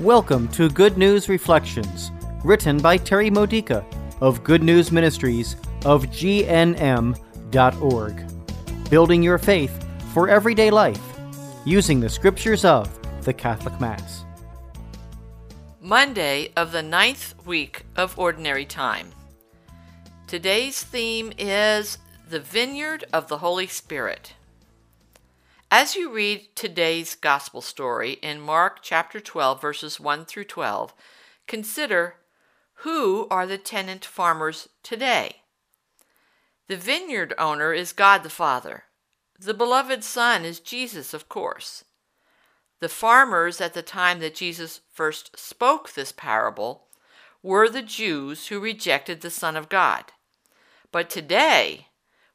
Welcome to Good News Reflections, written by Terry Modica of Good News Ministries of GNM.org. Building your faith for everyday life using the scriptures of the Catholic Mass. Monday of the ninth week of Ordinary Time. Today's theme is the Vineyard of the Holy Spirit. As you read today's Gospel story in Mark chapter 12, verses 1 through 12, consider who are the tenant farmers today? The vineyard owner is God the Father. The beloved Son is Jesus, of course. The farmers at the time that Jesus first spoke this parable were the Jews who rejected the Son of God. But today,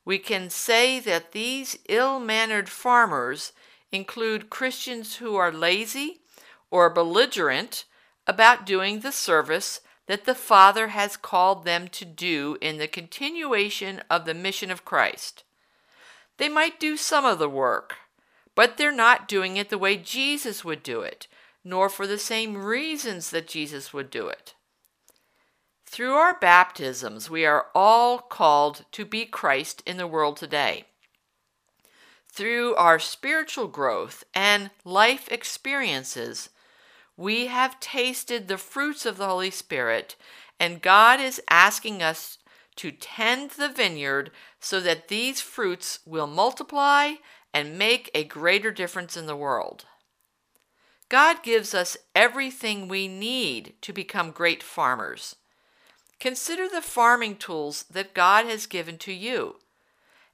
we can say that these ill mannered farmers include Christians who are lazy or belligerent about doing the service that the Father has called them to do in the continuation of the mission of Christ. They might do some of the work, but they're not doing it the way Jesus would do it, nor for the same reasons that Jesus would do it. Through our baptisms, we are all called to be Christ in the world today. Through our spiritual growth and life experiences, we have tasted the fruits of the Holy Spirit, and God is asking us to tend the vineyard so that these fruits will multiply and make a greater difference in the world. God gives us everything we need to become great farmers. Consider the farming tools that God has given to you.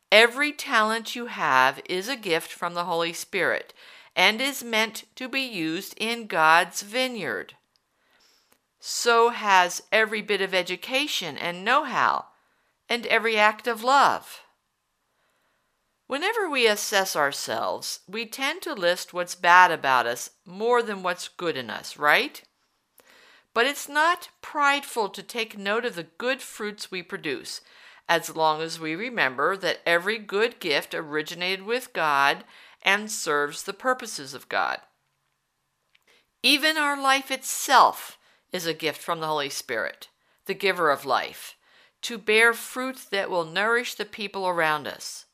Every talent you have is a gift from the Holy Spirit and is meant to be used in God's vineyard. So has every bit of education and know how, and every act of love. Whenever we assess ourselves, we tend to list what's bad about us more than what's good in us, right? But it's not prideful to take note of the good fruits we produce, as long as we remember that every good gift originated with God and serves the purposes of God. Even our life itself is a gift from the Holy Spirit, the giver of life, to bear fruit that will nourish the people around us.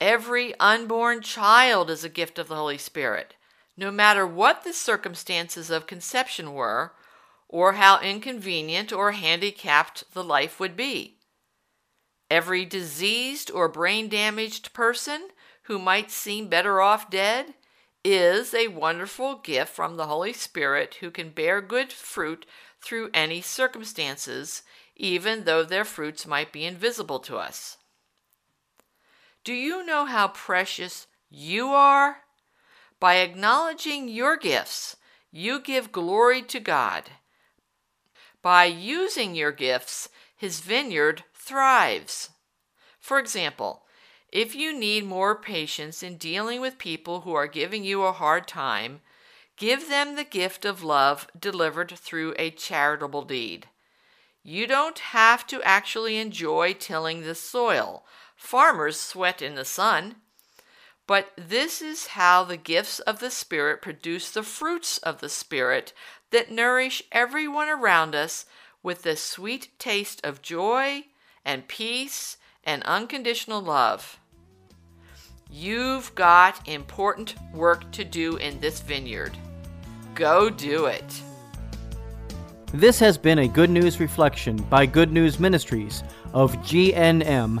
Every unborn child is a gift of the Holy Spirit, no matter what the circumstances of conception were or how inconvenient or handicapped the life would be. Every diseased or brain damaged person who might seem better off dead is a wonderful gift from the Holy Spirit who can bear good fruit through any circumstances, even though their fruits might be invisible to us. Do you know how precious you are? By acknowledging your gifts, you give glory to God by using your gifts, his vineyard thrives. For example, if you need more patience in dealing with people who are giving you a hard time, give them the gift of love delivered through a charitable deed. You don't have to actually enjoy tilling the soil. Farmers sweat in the sun. But this is how the gifts of the Spirit produce the fruits of the Spirit that nourish everyone around us with the sweet taste of joy and peace and unconditional love. You've got important work to do in this vineyard. Go do it. This has been a Good News Reflection by Good News Ministries of GNM.org.